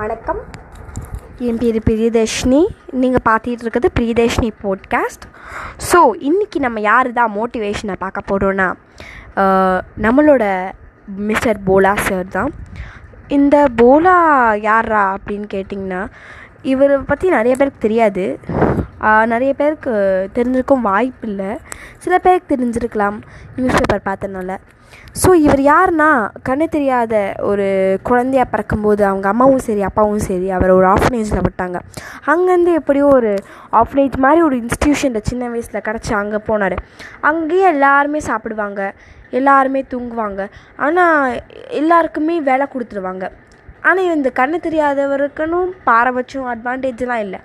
வணக்கம். என் பேர் பிரியதர்ஷினி. நீங்கள் பார்த்துட்டு இருக்கிறது பிரியதர்ஷினி போட்காஸ்ட் ஸோ இன்றைக்கி நம்ம யார் தான் மோட்டிவேஷனை பார்க்க போகிறோன்னா நம்மளோட மிஸ்டர் போலா சார் தான். இந்த போலா யாரா அப்படின்னு கேட்டிங்கன்னா இவரை பற்றி நிறைய பேருக்கு தெரியாது. நிறைய பேருக்கு தெரிஞ்சிருக்கும் வாய்ப்பு இல்லை. சில பேருக்கு தெரிஞ்சிருக்கலாம். News paper பார்த்தனால. ஸோ இவர் யாருன்னா கண்ணு தெரியாத ஒரு குழந்தையா பிறக்கும்போது அவங்க அம்மாவும் சரி அப்பாவும் சரி அவர் ஒரு ஆஃப்னேஜில் விட்டாங்க. அங்கேருந்து எப்படியோ ஒரு ஆஃப்னேஜ் மாதிரி ஒரு இன்ஸ்டியூஷனில் சின்ன வயசில் கிடச்சி அங்கே போனார். அங்கேயே எல்லாருமே சாப்பிடுவாங்க. எல்லாருமே தூங்குவாங்க. ஆனால் எல்லாருக்குமே வேலை கொடுத்துருவாங்க. ஆனால் இந்த கண்ணு தெரியாதவருக்குன்னு பாரபட்சம் அட்வான்டேஜ்லாம் இல்லை.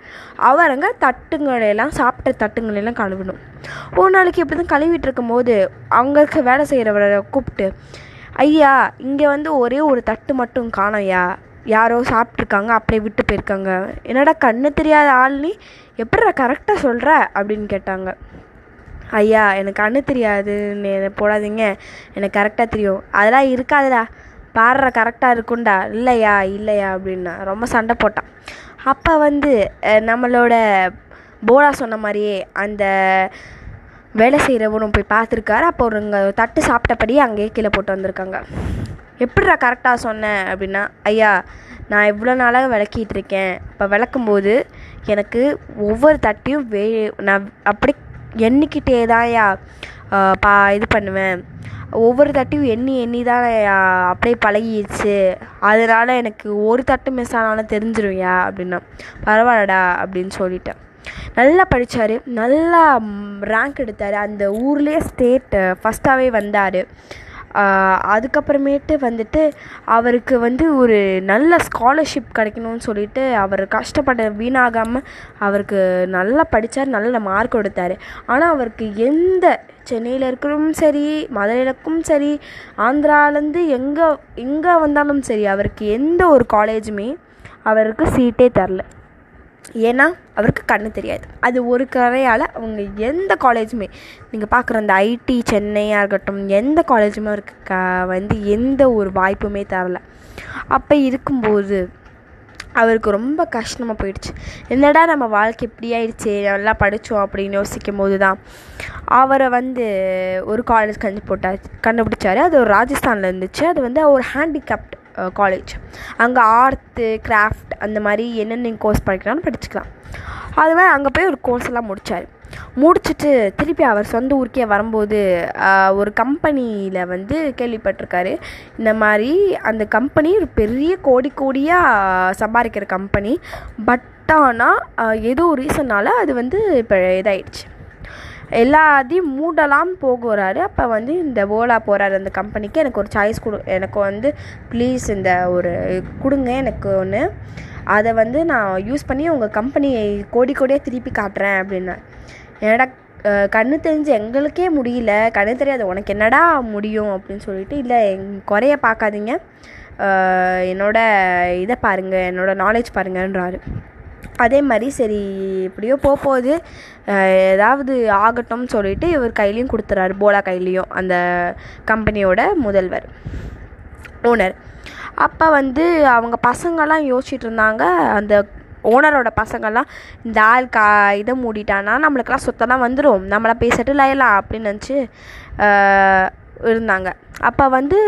அவருங்க தட்டுங்களெல்லாம் சாப்பிட்ட தட்டுங்களெல்லாம் கழுவணும். ஒரு நாளைக்கு இப்படி தான் கழுவிட்டு இருக்கும்போது அங்கே இருக்க வேலை செய்கிறவரை கூப்பிட்டு ஐயா இங்கே வந்து ஒரே ஒரு தட்டு மட்டும் காணோம்யா. யாரோ சாப்பிட்ருக்காங்க அப்படியே விட்டு போயிருக்காங்க. என்னடா கண்ணு தெரியாத ஆள் நீ? எப்படிடா கரெக்டாக சொல்கிற அப்படின்னு கேட்டாங்க. ஐயா எனக்கு கண்ணு தெரியாதுன்னு போடாதீங்க. எனக்கு கரெக்டாக தெரியும். அதெல்லாம் இருக்காதுடா. பாடுற கரெக்டாக இருக்கும்டா. இல்லையா? இல்லையா? அப்படின்னா ரொம்ப சண்டை போட்டான். அப்போ வந்து நம்மளோட போலா சொன்ன மாதிரியே அந்த வேலை செய்கிறவனும் போய் பார்த்துருக்காரு. அப்போ ஒருங்க தட்டு சாப்பிட்டபடியே அங்கேயே கீழே போட்டு வந்திருக்காங்க. எப்படிடா கரெக்டாக சொன்னேன் அப்படின்னா ஐயா நான் இவ்வளோ நாளாக விளக்கிட்டு இருக்கேன். இப்போ விளக்கும்போது எனக்கு ஒவ்வொரு தட்டையும் வே நான் அப்படி எண்ணிக்கிட்டே தான்யா ஐயா பா இது பண்ணுவேன். ஒவ்வொரு தட்டையும் எண்ணி எண்ணி தான் அப்படியே பழகிடுச்சு அதனால் எனக்கு ஒரு தட்டு மிஸ் ஆனாலும் தெரிஞ்சிருவியா அப்படின்னா பரவாயில்லடா அப்படின்னு சொல்லிட்டேன். நல்லா படித்தார் நல்லா ரேங்க் எடுத்தார். அந்த ஊர்லேயே ஸ்டேட் ஃபஸ்ட்டாகவே வந்தார். அதுக்கப்புறமேட்டு வந்துட்டு அவருக்கு வந்து ஒரு நல்ல ஸ்காலர்ஷிப் கிடைக்கணும்னு சொல்லிட்டு அவர் கஷ்டப்பட வீணாகாமல் அவருக்கு நல்லா படித்தார் நல்ல மார்க் எடுத்தார் ஆனால் அவருக்கு எந்த சென்னையில் இருக்கிறவும் சரி மதுரையிலக்கும் சரி ஆந்திராலேருந்து எங்கே எங்கே வந்தாலும் சரி அவருக்கு எந்த ஒரு காலேஜுமே அவருக்கு சீட்டே தரல. ஏன்னா அவருக்கு கண்ணு தெரியாது. அது ஒரு கரையால் அவங்க எந்த காலேஜுமே நீங்கள் பார்க்குற அந்த ஐடி சென்னையாக இருக்கட்டும் எந்த காலேஜுமே அவருக்கு க வந்து எந்த ஒரு வாய்ப்புமே தரல. அப்போ இருக்கும்போது அவருக்கு ரொம்ப கஷ்டமாக போயிடுச்சு. என்னடா நம்ம வாழ்க்கை இப்படி ஆயிடுச்சு நல்லா படித்தோம் அப்படின்னு யோசிக்கும் போது தான் அவரை வந்து ஒரு காலேஜ் கண்டு போட்டார் கண்டுபிடிச்சாரு. அது ஒரு ராஜஸ்தானில் இருந்துச்சு. அது வந்து ஒரு ஹேண்டிகேப்ட் காலேஜ் அங்கே ஆர்த்து கிராஃப்ட் அந்த மாதிரி என்னென்ன கோர்ஸ் படிக்கலாம்னு படிச்சுக்கலாம். அது மாதிரி அங்கே போய் ஒரு கோர்ஸ் எல்லாம் முடித்தார் முடிச்சுட்டு திருப்பி அவர் சொந்த ஊருக்கே வரும்போது ஒரு கம்பெனியில் வந்து கேள்விப்பட்டிருக்காரு. இந்த மாதிரி அந்த கம்பெனி ஒரு பெரிய கோடி கோடியாக சம்பாதிக்கிற கம்பெனி பட் ஆனால் ஏதோ ஒரு ரீசனால் அது வந்து இப்போ இதாயிடுச்சு. எல்லாத்தையும் மூடலாம் போகிறாரு அப்போ வந்து இந்த ஓலா போகிறாரு அந்த கம்பெனிக்கு எனக்கு ஒரு சாய்ஸ் கொடு எனக்கு வந்து ப்ளீஸ் இந்த ஒரு கொடுங்க எனக்கு ஒன்று அதை வந்து நான் யூஸ் பண்ணி உங்கள் கம்பெனியை கோடி கோடியாக திருப்பி காட்டுறேன் அப்படின்னா. என்னடா கண்ணு தெரிஞ்சு எங்களுக்கே முடியல. கண்ணு தெரியாது உனக்கு என்னடா முடியும் அப்படின்னு சொல்லிட்டு இல்லை எங் குறைய பார்க்காதீங்க. என்னோட இதை பாருங்கள் என்னோடய நாலேஜ் பாருங்கன்றாரு. அதே மாதிரி சரி எப்படியோ போக போகுது ஏதாவது ஆகட்டும்னு சொல்லிட்டு இவர் கையிலையும் கொடுத்துறாரு போலா கையிலையும் அந்த கம்பெனியோட முதல்வர் ஓனர். அப்போ வந்து அவங்க பசங்கள்லாம் யோசிச்சுட்டு இருந்தாங்க அந்த ஓனரோட பசங்கள்லாம் இந்த ஆள் கா இதை மூடிட்டானா நம்மளுக்கெல்லாம் சொத்தெல்லாம் வந்துடும் நம்மளாம் போய் செட்டில் ஆயிடலாம் அப்படின்னு நினச்சி இருந்தாங்க. அப்போ வந்து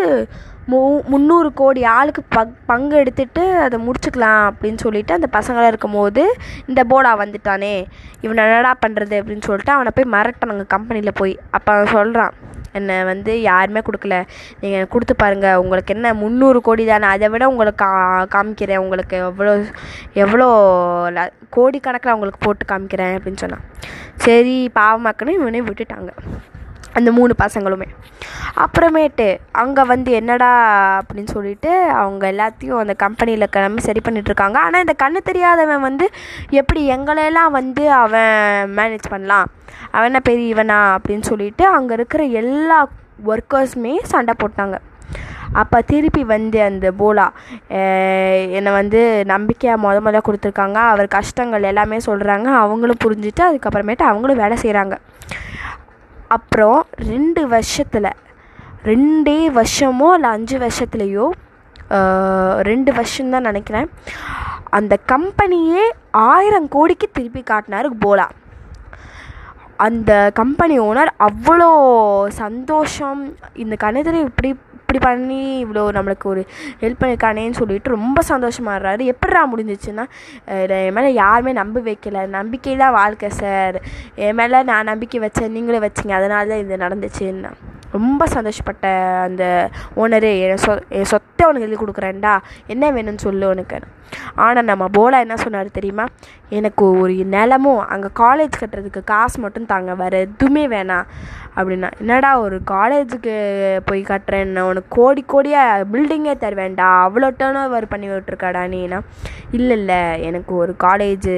மு முந்நூறு கோடி ஆளுக்கு பங் பங்கு எடுத்துட்டு அதை முடிச்சுக்கலாம் அப்படின்னு சொல்லிட்டு அந்த பசங்களாம் இருக்கும்போது இந்த போடா வந்துட்டானே இவனை என்னடா பண்ணுறது அப்படின்னு சொல்லிட்டு அவனை போய் மிரட்டினாங்க கம்பெனியில் போய். அப்போ அவன் சொல்கிறான் என்னை வந்து யாருமே கொடுக்கல. நீங்கள் கொடுத்து பாருங்கள் உங்களுக்கு என்ன முந்நூறு கோடி தானே? அதை விட உங்களுக்கு கா காமிக்கிறேன். உங்களுக்கு எவ்வளோ எவ்வளோ ல- கோடிக்கணக்கில் அவங்களுக்கு போட்டு காமிக்கிறேன் அப்படின்னு சொன்னான். சரி பாவமாக்குன்னு இவனே விட்டுட்டாங்க. அந்த மூணு பசங்களுமே. அப்புறமேட்டு அங்கே வந்து என்னடா அப்படின்னு சொல்லிட்டு அவங்க எல்லாத்தையும் அந்த கம்பெனியில் கிளம்பி சரி பண்ணிகிட்ருக்காங்க ஆனால் இந்த கண்ணு தெரியாதவன் வந்து எப்படி எங்களையெல்லாம் வந்து அவன் மேனேஜ் பண்ணலாம்? அவன் என்ன பெரியவனா அப்படின்னு சொல்லிட்டு அங்கே இருக்கிற எல்லா ஒர்க்கர்ஸுமே சண்டை போட்டாங்க. அப்போ திருப்பி வந்து அந்த போலா என்னை வந்து நம்பிக்கையாக முத முத கொடுத்துருக்காங்க. அவர் கஷ்டங்கள் எல்லாமே சொல்கிறாங்க அவங்களும் புரிஞ்சுட்டு அதுக்கப்புறமேட்டு அவங்களும் வேலை செய்கிறாங்க அப்புறம் ரெண்டு வருஷத்தில் ரெண்டே வருஷமோ இல்லை அஞ்சு வருஷத்துலேயோ ரெண்டு வருஷம்தான் நினைக்கிறேன். அந்த கம்பெனியே ஆயிரம் கோடிக்கு திருப்பி காட்டினார் போலா. அந்த கம்பெனி ஓனர் அவ்வளோ சந்தோஷம் இந்த கணிதரை இப்படி இப்படி பண்ணி இவ்வளோ நம்மளுக்கு ஒரு ஹெல்ப் பண்ணியிருக்கானேன்னு சொல்லிட்டு ரொம்ப சந்தோஷமாகறாரு எப்படிடா முடிஞ்சிச்சுன்னா என் மேலே யாருமே நம்ப வைக்கல. நம்பிக்கை தான் வாழ்க்கை சார் என் மேலே நான் நம்பிக்கை வச்சேன். நீங்களும் வச்சிங்க. அதனால தான் இது நடந்துச்சுன்னா. ரொம்ப சந்தோஷப்பட்ட அந்த ஓனரு என் சொ என் சொத்தை உனக்கு எழுதி கொடுக்குறேன்டா. என்ன வேணும்னு சொல்லு உனக்கு. ஆனால் நம்ம போலா என்ன சொன்னார் தெரியுமா? எனக்கு ஒரு நிலமும் அங்கே காலேஜ் கட்டுறதுக்கு காசு மட்டும் தாங்க வேறு எதுவுமே வேணாம். அப்படின்னா என்னடா ஒரு காலேஜுக்கு போய் கட்டுறேன்னு உனக்கு கோடி கோடியாக பில்டிங்கே தருவேண்டா அவ்வளோ டேர்ன் ஓவர் பண்ணி விட்டுருக்காடா நீனா இல்லை இல்லை எனக்கு ஒரு காலேஜு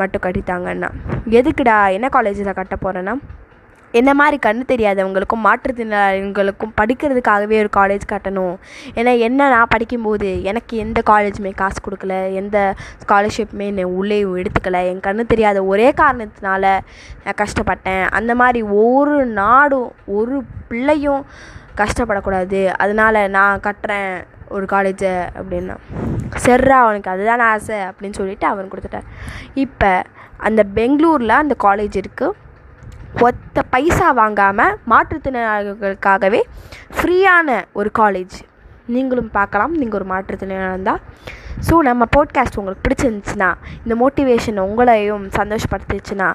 மட்டும் கட்டித்தாங்கண்ணா எதுக்குடா என்ன காலேஜில் கட்ட போகிறேன்னா என்ன மாதிரி கண்ணு தெரியாதவங்களுக்கும் மாற்றுத்திறனாளிகளுக்கும் படிக்கிறதுக்காகவே ஒரு காலேஜ் கட்டணும். ஏன்னா என்ன நான் படிக்கும்போது எனக்கு எந்த காலேஜுமே காசு கொடுக்கல எந்த ஸ்காலர்ஷிப்புமே என்னை உள்ளே எடுத்துக்கல என் கண்ணு தெரியாத ஒரே காரணத்தினால நான் கஷ்டப்பட்டேன். அந்த மாதிரி ஒரு நாடும் ஒரு பிள்ளையும் கஷ்டப்படக்கூடாது. அதனால் நான் கட்டுறேன் ஒரு காலேஜை அப்படின்னா. செர்ரா அவனுக்கு அதுதான் ஆசை அப்படின்னு சொல்லிட்டு அவன் கொடுத்துட்டார் இப்போ அந்த பெங்களூரில் அந்த காலேஜ் இருக்குது ஒத்த பைசா வாங்காமல் மாற்றுத்திறனாளிகளுக்காகவே ஃப்ரீயான ஒரு காலேஜ் நீங்களும் பார்க்கலாம். நீங்கள் ஒரு மாற்றுத்திறனாக இருந்தால் ஸோ நம்ம போட்காஸ்ட் உங்களுக்கு பிடிச்சிருந்துச்சுன்னா இந்த மோட்டிவேஷன் உங்களையும் சந்தோஷப்படுத்துச்சுன்னா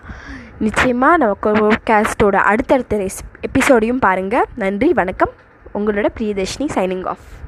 நிச்சயமாக நம்ம போட்காஸ்ட்டோட அடுத்தடுத்த எபிசோடையும் பாருங்கள் நன்றி வணக்கம். உங்களோட பிரியதர்ஷினி சைனிங் ஆஃப்